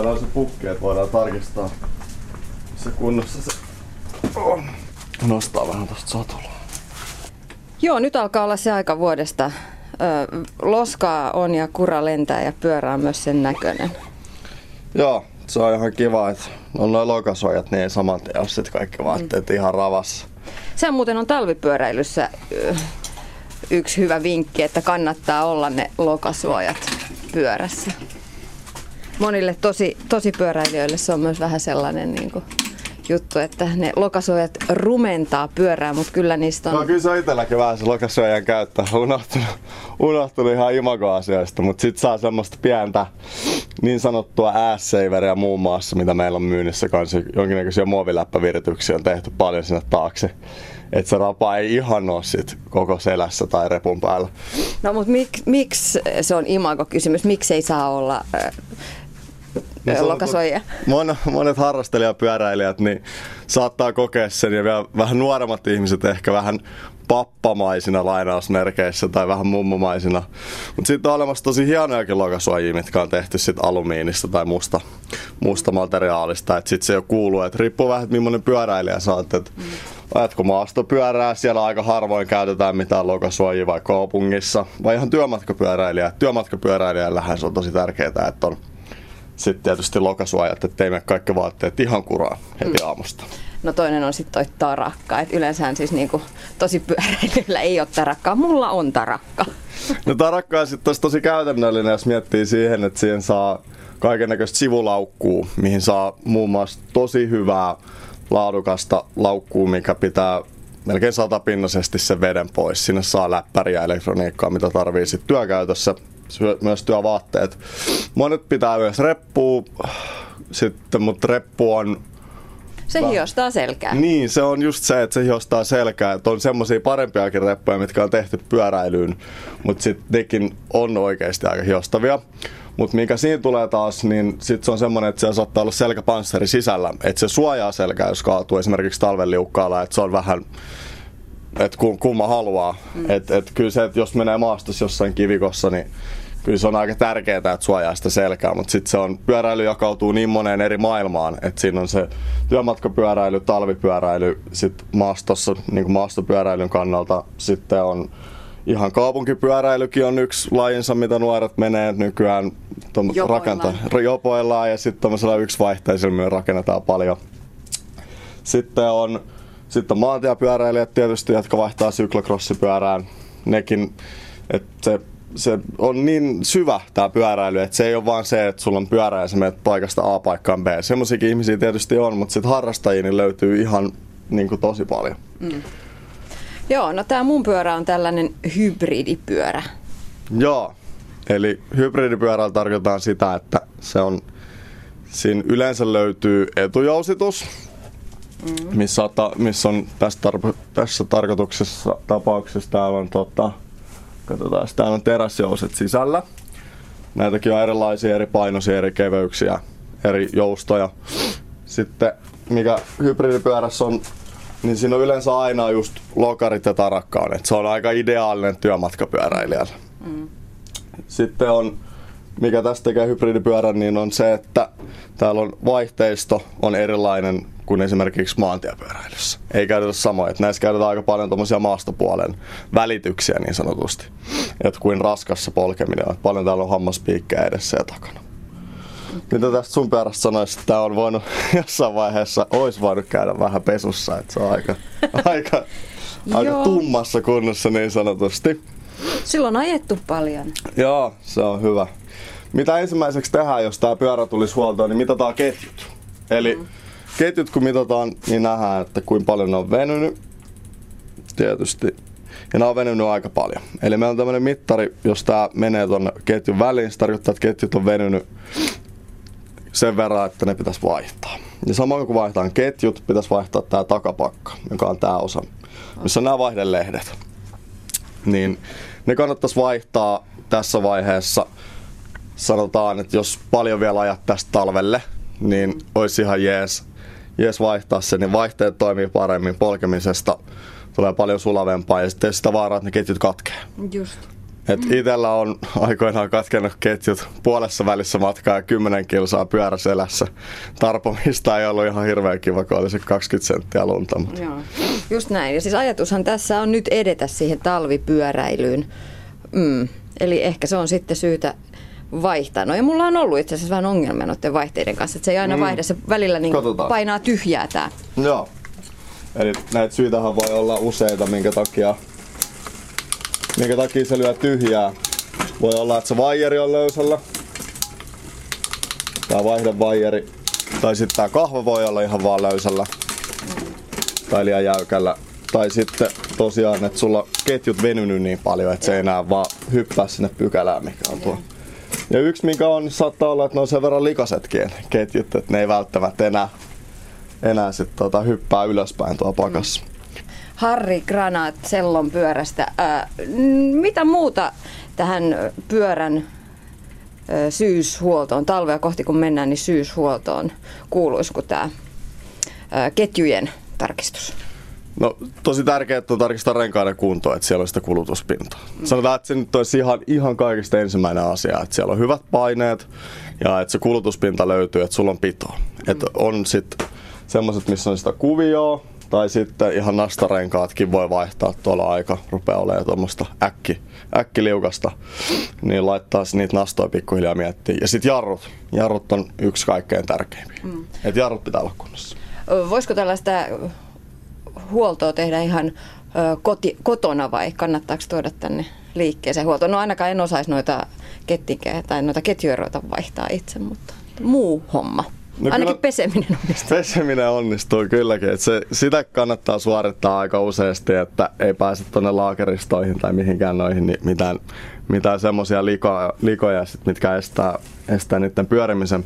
Saadaan se pukki, että voidaan tarkistaa se kunnossa se on. Nostaa vähän tosta satulaa. Joo, nyt alkaa olla se aika vuodesta. Ö, loskaa on ja kura lentää ja pyörä on myös sen näköinen. Joo, se on ihan kiva, että on noin lokasuojat, niin ei saman tien ole sit kaikki vaatteet mm. ihan ravassa. Se muuten on talvipyöräilyssä yksi hyvä vinkki, että kannattaa olla ne lokasuojat pyörässä. Monille tosi, tosi pyöräilijöille se on myös vähän sellainen niin kuin, juttu, että ne lokasuojat rumentaa pyörää, mutta kyllä niistä on... No kyllä se on itselläkin vähän se lokasuojan käyttö unohtunut, unohtunut ihan imagoasioista, mutta sit saa semmoista pientä niin sanottua ass muun muassa, mitä meillä on myynnissä kanssa. Jonkinnäköisiä muoviläppävirityksiä on tehty paljon sinne taakse. Että se rapa ei ihan ole sit koko selässä tai repun päällä. No mutta mik, miksi se on imago-kysymys? Miksi ei saa olla äh, No, lokasuojia? Mon, monet harrastelijapyöräilijät niin saattaa kokea sen ja vielä vähän nuoremmat ihmiset ehkä vähän pappamaisina lainausmerkeissä tai vähän mummomaisina. Mutta sitten on olemassa tosi hienojakin lokasuojia, mitkä on tehty sit alumiinista tai musta, musta materiaalista. Että sitten se jo kuuluu, että riippuu vähän, että millainen pyöräilijä sä oot. Et, mm. Ajatko maastopyörää, siellä aika harvoin käytetään mitään lokasuojia vai kaupungissa. Vai ihan työmatkapyöräilijä. Työmatkapyöräilijällähän se on tosi tärkeää, että on sitten tietysti lokasuojat, ettei mene kaikki vaatteet ihan kuraa heti mm. aamusta. No toinen on sitten toi tarakka. Et yleensähän siis niinku, tosi pyöräilijöillä ei ole tarakkaa. Mulla on tarakka. No tarakka on sitten tosi käytännöllinen, jos miettii siihen, että siihen saa kaiken näköistä sivulaukkuu, mihin saa muun muassa tosi hyvää laadukasta laukkuu, mikä pitää melkein satapinnaisesti sen veden pois. Sinne saa läppäriä elektroniikkaa, mitä tarvii sitten työkäytössä myös työvaatteet. Monet pitää myös reppua, sitten, mutta reppu on se Väh. hiostaa selkää. Niin, se on just se, että se hiostaa selkää. Että on semmoisia parempiakin reppuja, mitkä on tehty pyöräilyyn, mutta sitten nekin on oikeasti aika hiostavia. Mutta mikä siinä tulee taas, niin sit se on semmoinen, että siellä saattaa olla selkäpanssari sisällä. Että se suojaa selkää, jos kaatuu esimerkiksi talven liukkaalla, että se on vähän että kumma haluaa. Mm. Et, et kyllä se, että jos menee maastossa jossain kivikossa, niin kyllä se on aika tärkeää, että suojaa sitä selkää, mutta sitten se on, pyöräily jakautuu niin moneen eri maailmaan, että siinä on se työmatkapyöräily, talvipyöräily, sitten maastossa, niin kuin maastopyöräilyn kannalta, sitten on ihan kaupunkipyöräilykin on yksi lajinsa, mitä nuoret menee nykyään rakentaa, jopoillaan ja sitten tuollaisella yksivaihteisella myös rakennetaan paljon. Sitten on sitten maantiepyöräilijät tietysti, jotka vaihtaa syklokrossipyörään. Nekin, että se, se on niin syvä tämä pyöräily, että se ei ole vaan se, että sulla on pyörä ja sä menet paikasta A paikkaan B. Semmoisiakin ihmisiä tietysti on, mutta sitten harrastajia niin löytyy ihan niin kuin tosi paljon. Mm. Joo, no tämä mun pyörä on tällainen hybridipyörä. Joo, eli hybridipyörällä tarkoitetaan sitä, että se on, siinä yleensä löytyy etujousitus, mm. missä, missä on tässä, tarpo, tässä tarkoituksessa tapauksessa täällä on, tota, katsotaan, täällä on teräsjouset sisällä. Näitäkin on erilaisia eri painoisia, eri keveyksiä, eri joustoja. Sitten mikä hybridipyörässä on, niin siinä on yleensä aina just lokarit ja tarakkaan. Et se on aika ideaalinen työmatkapyöräilijällä. Mm. Sitten on, mikä tästä tekee hybridipyörän, niin on se, että täällä on vaihteisto on erilainen kuin esimerkiksi maantiepyöräilyssä. Ei käytetä samoja. Että näissä käytetään aika paljon tuommoisia maastopuolen välityksiä niin sanotusti. Että kuin raskassa polkeminen on. Paljon täällä on hammaspiikkejä edessä ja takana. Mitä tästä sun pyörästä sanoisit, että tämä on voinut jossain vaiheessa, olisi voinut käydä vähän pesussa, että se on aika, aika, aika tummassa kunnossa niin sanotusti. Silloin on ajettu paljon. Joo, se on hyvä. Mitä ensimmäiseksi tehdään, jos tämä pyörä tulisi huoltoon, niin mitataan ketjut. Eli mm ketjut kun mitataan, niin nähdään, että kuinka paljon ne on venynyt. Tietysti. Ja ne on venynyt aika paljon. Eli meillä on tämmöinen mittari, jos tämä menee tuonne ketjun väliin, se tarkoittaa, että ketjut on venynyt sen verran, että ne pitäisi vaihtaa. Ja samoin kun vaihtaa ketjut, pitäisi vaihtaa tämä takapakka, joka on tämä osa, missä on nämä vaihdelehdet. Niin ne kannattaisi vaihtaa tässä vaiheessa. Sanotaan, että jos paljon vielä ajat tästä talvelle, niin olisi ihan jees jees vaihtaa se, niin vaihteet toimii paremmin polkemisesta. Tulee paljon sulavempaa ja sitten sitä vaaraa, että ne ketjut katkee. Just. Et itellä on aikoinaan katkennut ketjut puolessa välissä matkaa ja 10 kilsaa pyöräselässä. Tarpomista ei ollut ihan hirveän kiva, kun olisi 20 senttiä lunta. Mutta. Joo. Just näin. Ja siis ajatushan tässä on nyt edetä siihen talvipyöräilyyn. Mm. Eli ehkä se on sitten syytä vaihtaa. No ja mulla on ollut itse asiassa vähän ongelmia noiden vaihteiden kanssa, että se ei aina mm. vaihda, se välillä niin painaa tyhjää tää. Joo. Eli näitä syitähän voi olla useita, minkä takia, minkä takia se lyö tyhjää. Voi olla, että se vaijeri on löysällä. Tää vaihdevaijeri. Tai sitten tää kahva voi olla ihan vaan löysällä. Tai liian jäykällä. Tai sitten tosiaan, että sulla ketjut venynyt niin paljon, että se ei enää vaan hyppää sinne pykälään, mikä on tuo. Ja yksi mikä on, niin saattaa olla, että ne on sen verran likasetkin ketjut, että ne ei välttämättä enää, enää sit tota, hyppää ylöspäin tuo pakassa. Mm. Harri Granat Sellon pyörästä. Ää, mitä muuta tähän pyörän syyshuoltoon, talvea kohti kun mennään, niin syyshuoltoon kuuluisi kuin tämä ketjujen tarkistus? No tosi tärkeää on tarkistaa renkaiden kuntoa, että siellä on sitä kulutuspintaa. Sanotaan, että se nyt olisi ihan, ihan kaikista ensimmäinen asia, että siellä on hyvät paineet ja että se kulutuspinta löytyy, että sulla on pitoa. Mm. Että on sitten semmoiset, missä on sitä kuvioa, tai sitten ihan nastarenkaatkin voi vaihtaa tuolla aika, rupeaa olemaan tuommoista äkki, äkkiliukasta, niin laittaa niitä nastoja pikkuhiljaa miettiä. Ja sitten jarrut. Jarrut on yksi kaikkein tärkeimpiä. Mm. Et jarrut pitää olla kunnossa. Voisiko tällaista huoltoa tehdä ihan koti, kotona vai kannattaako tuoda tänne liikkeeseen huoltoon? No ainakaan en osaisi noita kettinkejä tai noita ketjuja vaihtaa itse, mutta muu homma. No Ainakin kyllä, peseminen onnistuu. Peseminen onnistuu kylläkin. Että se, sitä kannattaa suorittaa aika useasti, että ei pääse tuonne laakeristoihin tai mihinkään noihin niin mitään, mitään semmoisia likoja, likoja sit, mitkä estää, estää niiden pyörimisen.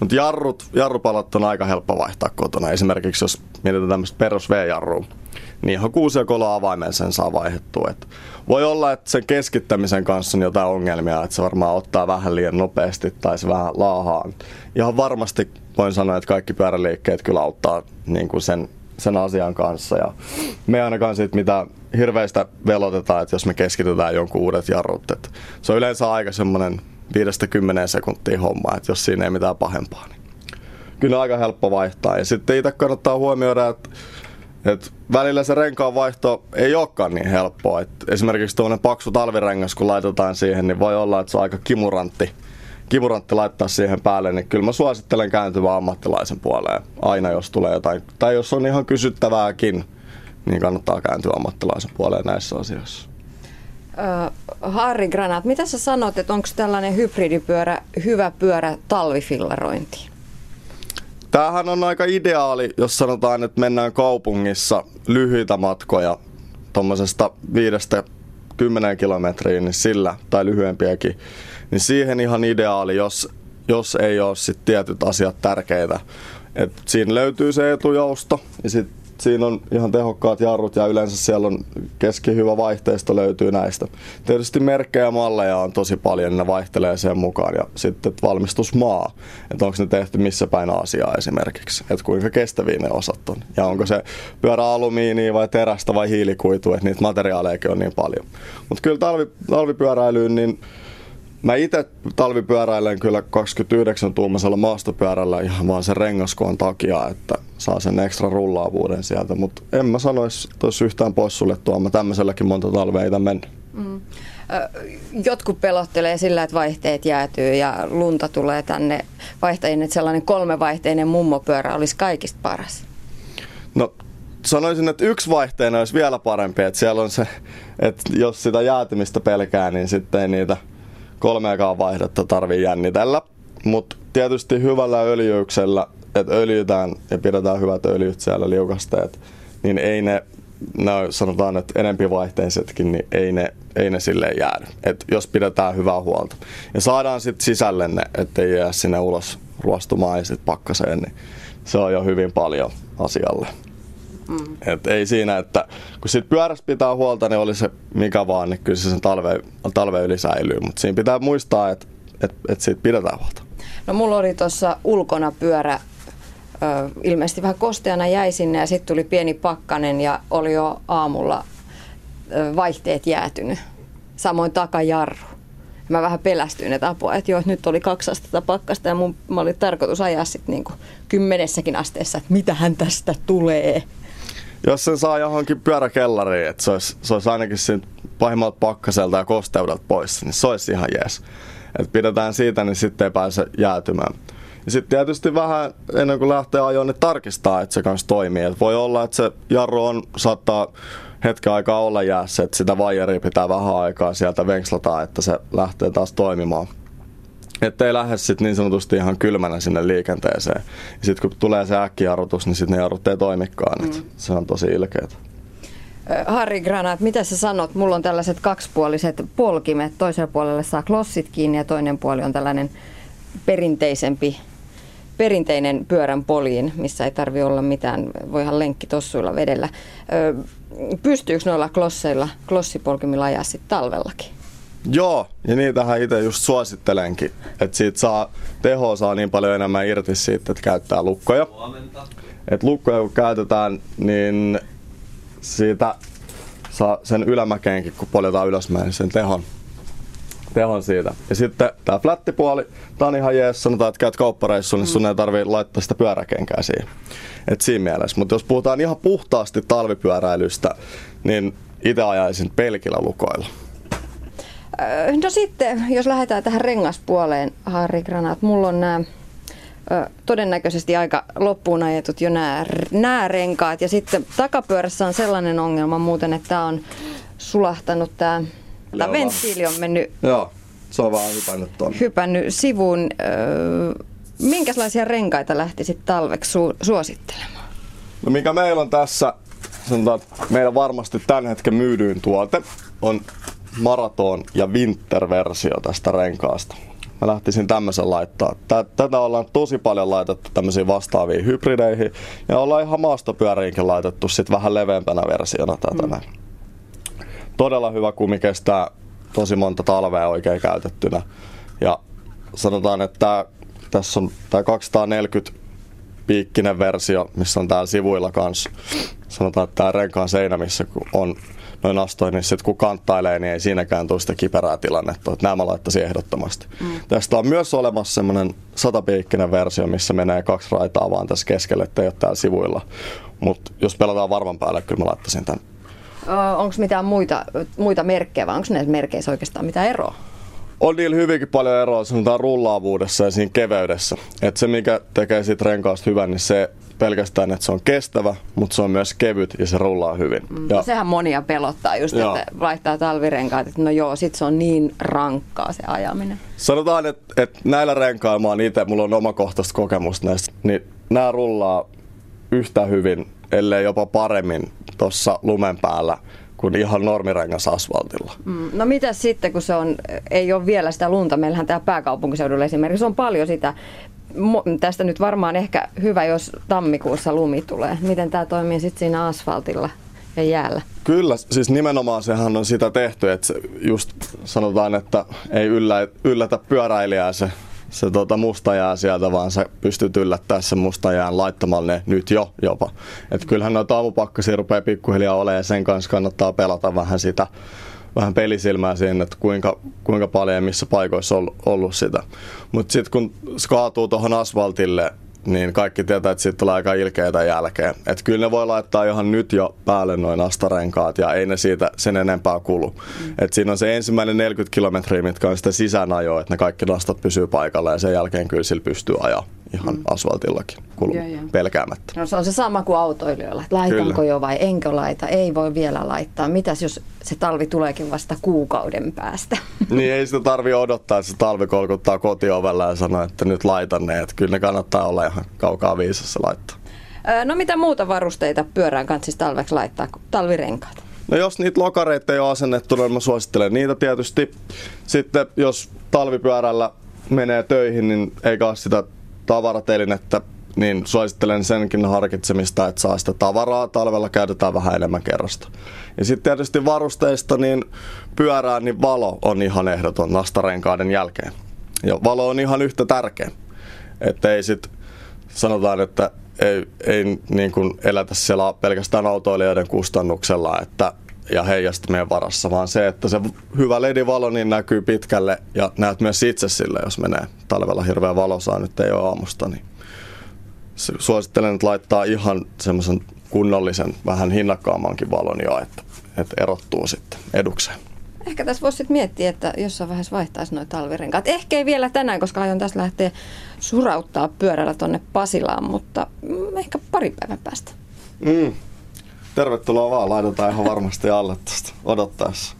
Mutta jarrut, jarrupalat on aika helppo vaihtaa kotona. Esimerkiksi jos mietitään tämmöistä perus V-jarrua, niin ihan kuusi ja kolo avaimen sen saa vaihdettua. Et voi olla, että sen keskittämisen kanssa on jotain ongelmia, että se varmaan ottaa vähän liian nopeasti tai se vähän laahaa. Ihan varmasti voin sanoa, että kaikki pyöräliikkeet kyllä auttaa niin kuin sen, sen asian kanssa. Ja me ei ainakaan siitä mitä hirveistä velotetaan, että jos me keskitytään jonkun uudet jarrut. Et se on yleensä aika semmoinen 5-10 sekuntia homma, että jos siinä ei mitään pahempaa, niin kyllä aika helppo vaihtaa. Ja sitten itse kannattaa huomioida, että, että välillä se renkaan vaihto ei olekaan niin helppoa. Että esimerkiksi tuollainen paksu talvirengas, kun laitetaan siihen, niin voi olla, että se on aika kimurantti, kimurantti laittaa siihen päälle, niin kyllä mä suosittelen kääntymään ammattilaisen puoleen aina, jos tulee jotain. Tai jos on ihan kysyttävääkin, niin kannattaa kääntyä ammattilaisen puoleen näissä asioissa. Harri Granat, mitä sä sanot, että onko tällainen hybridipyörä hyvä pyörä talvifillarointiin? Tämähän on aika ideaali, jos sanotaan, että mennään kaupungissa lyhyitä matkoja tuommoisesta viidestä kymmenen kilometriin, niin sillä, tai lyhyempiäkin, niin siihen ihan ideaali, jos, jos ei ole sit tietyt asiat tärkeitä. Et siinä löytyy se etujousto ja sitten siinä on ihan tehokkaat jarrut ja yleensä siellä on keskihyvä vaihteisto löytyy näistä. Tietysti merkkejä ja malleja on tosi paljon, ne vaihtelee sen mukaan. Ja sitten valmistusmaa, että onko ne tehty missä päin asiaa esimerkiksi, että kuinka kestäviä ne osat on. Ja onko se pyörä alumiinia vai terästä vai hiilikuitu, että niitä materiaalejakin on niin paljon. Mutta kyllä talvi, talvipyöräilyyn, niin Mä itse talvipyöräilen kyllä 29-tuumaisella maastopyörällä ihan vaan sen rengaskoon takia, että saa sen ekstra rullaavuuden sieltä. Mutta en mä sanoisi, että olisi yhtään pois suljettua. Mä tämmöiselläkin monta talvea ei mennyt. Mm. Jotkut pelottelee sillä, että vaihteet jäätyy ja lunta tulee tänne vaihtajien, että sellainen kolmevaihteinen mummopyörä olisi kaikista paras. No sanoisin, että yksi vaihteena olisi vielä parempi, että siellä on se, että jos sitä jäätymistä pelkää, niin sitten ei niitä – kolmeakaan vaihdetta tarvii jännitellä. Mutta tietysti hyvällä öljyksellä, että öljytään ja pidetään hyvät öljyt siellä liukasteet, niin ei ne, no sanotaan, että enempi vaihteisetkin, niin ei ne, ei ne silleen jäädy. Et jos pidetään hyvää huolta. Ja saadaan sitten sisälle ne, ettei jää sinne ulos ruostumaan ja sitten pakkaseen, niin se on jo hyvin paljon asialle. Mm. Et ei siinä, että kun siitä pyörästä pitää huolta, niin oli se mikä vaan, niin kyllä se sen talve, talve yli säilyy. Mutta siinä pitää muistaa, että et, et siitä pidetään huolta. No mulla oli tuossa ulkona pyörä, ilmeisesti vähän kosteana jäi sinne ja sitten tuli pieni pakkanen ja oli jo aamulla vaihteet jäätynyt. Samoin takajarru. Mä vähän pelästyin, että apua, että joo, nyt oli kaksi astetta pakkasta ja mun, mä oli tarkoitus ajaa sitten niin kymmenessäkin asteessa, että mitähän tästä tulee. Jos sen saa johonkin pyöräkellariin, että se olisi, se olisi ainakin siinä pahimmalta pakkaselta ja kosteudelta pois, niin se olisi ihan jees. Että pidetään siitä, niin sitten ei pääse jäätymään. Ja sitten tietysti vähän ennen kuin lähtee ajoon, niin tarkistaa, että se kanssa toimii. Et voi olla, että se jarru on, saattaa hetken aikaa olla jäässä, että sitä vaijeria pitää vähän aikaa sieltä venkslata, että se lähtee taas toimimaan. Että ei lähde sitten niin sanotusti ihan kylmänä sinne liikenteeseen. Ja sitten kun tulee se äkkijarrutus, niin sitten ne jarrut ei toimikaan. Mm. se on tosi ilkeää. Harri Granat, mitä sä sanot? Mulla on tällaiset kaksipuoliset polkimet. Toisella puolella saa klossit kiinni ja toinen puoli on tällainen perinteisempi perinteinen pyörän poliin, missä ei tarvi olla mitään, voihan lenkki tossuilla vedellä. Pystyykö noilla klosseilla, klossipolkimilla ajaa sitten talvellakin? Joo, ja niitähän itse just suosittelenkin, että siitä saa, teho saa niin paljon enemmän irti siitä, että käyttää lukkoja. Että lukkoja kun käytetään, niin siitä saa sen ylämäkeenkin, kun poljetaan ylösmäin, niin sen tehon tehon siitä. Ja sitten tämä flättipuoli, tää on ihan jees, sanotaan, että käyt kauppareissuun, niin sun ei tarvii laittaa sitä pyöräkenkää siihen. Et siinä mielessä. Mutta jos puhutaan ihan puhtaasti talvipyöräilystä, niin itse ajaisin pelkillä lukoilla. No sitten, jos lähdetään tähän rengaspuoleen, Harri Granat, mulla on nämä todennäköisesti aika loppuun ajetut jo nämä, nämä renkaat. Ja sitten takapyörässä on sellainen ongelma muuten, että tämä on sulahtanut tämä Tämä venttiili on mennyt... Joo, se on vaan hypännyt tuonne. Hypännyt sivuun. minkälaisia renkaita lähtisit talveksi su- suosittelemaan? No mikä meillä on tässä, sanotaan, meidän varmasti tämän hetken myydyin tuote on maraton ja winter-versio tästä renkaasta. Mä lähtisin tämmöisen laittaa. Tätä ollaan tosi paljon laitettu tämmöisiin vastaaviin hybrideihin ja ollaan ihan maastopyöriinkin laitettu sit vähän leveämpänä versiona tätä mm. näin todella hyvä kumi, kestää tosi monta talvea oikein käytettynä. Ja sanotaan, että tässä on tämä 240 piikkinen versio, missä on täällä sivuilla kanssa. Sanotaan, että tämä renkaan seinä, missä on noin astoin, niin sitten kun kanttailee, niin ei siinäkään tule sitä kiperää tilannetta. Että nämä laittaisin ehdottomasti. Mm. Tästä on myös olemassa semmoinen satapiikkinen versio, missä menee kaksi raitaa vaan tässä keskelle, ettei ole täällä sivuilla. Mutta jos pelataan varman päälle, kyllä mä laittaisin tämän onko mitään muita, muita merkkejä vai onko näissä merkeissä oikeastaan mitään eroa? On niillä hyvinkin paljon eroa sanotaan rullaavuudessa ja siinä keveydessä. Et se mikä tekee siitä renkaasta hyvän, niin se pelkästään, että se on kestävä, mutta se on myös kevyt ja se rullaa hyvin. Mm, ja, sehän monia pelottaa just, joo. että vaihtaa talvirenkaat, että no joo, sit se on niin rankkaa se ajaminen. Sanotaan, että, että näillä renkailla mä oon itse, mulla on omakohtaista kokemusta näistä, niin nämä rullaa yhtä hyvin, ellei jopa paremmin tuossa lumen päällä kuin ihan normirengas asfaltilla. Mm, no mitä sitten, kun se on, ei ole vielä sitä lunta, meillähän tämä pääkaupunkiseudulla esimerkiksi on paljon sitä, tästä nyt varmaan ehkä hyvä, jos tammikuussa lumi tulee. Miten tämä toimii sitten siinä asfaltilla ja jäällä? Kyllä, siis nimenomaan sehän on sitä tehty, että just sanotaan, että ei yllä, yllätä pyöräilijää se se tota musta jää sieltä, vaan sä pystyt yllättämään sen musta jään laittamalla ne nyt jo jopa. Et kyllähän noita aamupakkasia rupeaa pikkuhiljaa olemaan ja sen kanssa kannattaa pelata vähän sitä vähän pelisilmää siihen, että kuinka, kuinka paljon ja missä paikoissa on ollut sitä. Mutta sitten kun se kaatuu tuohon asfaltille, niin kaikki tietää, että siitä tulee aika ilkeitä jälkeen. Että kyllä ne voi laittaa ihan nyt jo päälle noin astarenkaat ja ei ne siitä sen enempää kulu. Mm. Et siinä on se ensimmäinen 40 kilometriä, mitkä on sitä sisäänajoa, että ne kaikki nastat pysyy paikalla ja sen jälkeen kyllä sillä pystyy ajaa ihan mm. asfaltillakin kulu, ja, ja. pelkäämättä. No se on se sama kuin autoilijoilla, että laitanko Kyllä. jo vai enkö laita, ei voi vielä laittaa. Mitäs jos se talvi tuleekin vasta kuukauden päästä? Niin ei sitä tarvi odottaa, että se talvi kolkuttaa kotiovella ja sanoo, että nyt laitan ne. Että kyllä ne kannattaa olla ihan kaukaa viisassa laittaa. No mitä muuta varusteita pyörään kanssa talveksi laittaa kuin talvirenkaat? No jos niitä lokareita ei ole asennettu, niin mä suosittelen niitä tietysti. Sitten jos talvipyörällä menee töihin, niin ei sitä tavaratelinettä, niin suosittelen senkin harkitsemista, että saa sitä tavaraa. Talvella käytetään vähän enemmän kerrasta. Ja sitten tietysti varusteista, niin pyörään, niin valo on ihan ehdoton nastarenkaiden jälkeen. Ja valo on ihan yhtä tärkeä. Että ei sit sanotaan, että ei, ei niin kuin elätä siellä pelkästään autoilijoiden kustannuksella, että ja heijastimien varassa, vaan se, että se hyvä ledivalo niin näkyy pitkälle ja näet myös itse sille, jos menee talvella hirveä valosaa, nyt ei ole aamusta, niin suosittelen, että laittaa ihan semmoisen kunnollisen, vähän hinnakkaammankin valon jo, että, että erottuu sitten edukseen. Ehkä tässä voisi sitten miettiä, että jossain vaiheessa vaihtaisi noin talvirenkaat. Ehkä ei vielä tänään, koska aion tässä lähteä surauttaa pyörällä tonne Pasilaan, mutta ehkä pari päivän päästä. Mm. Tervetuloa vaan, laitetaan ihan varmasti alle tästä odottaessa.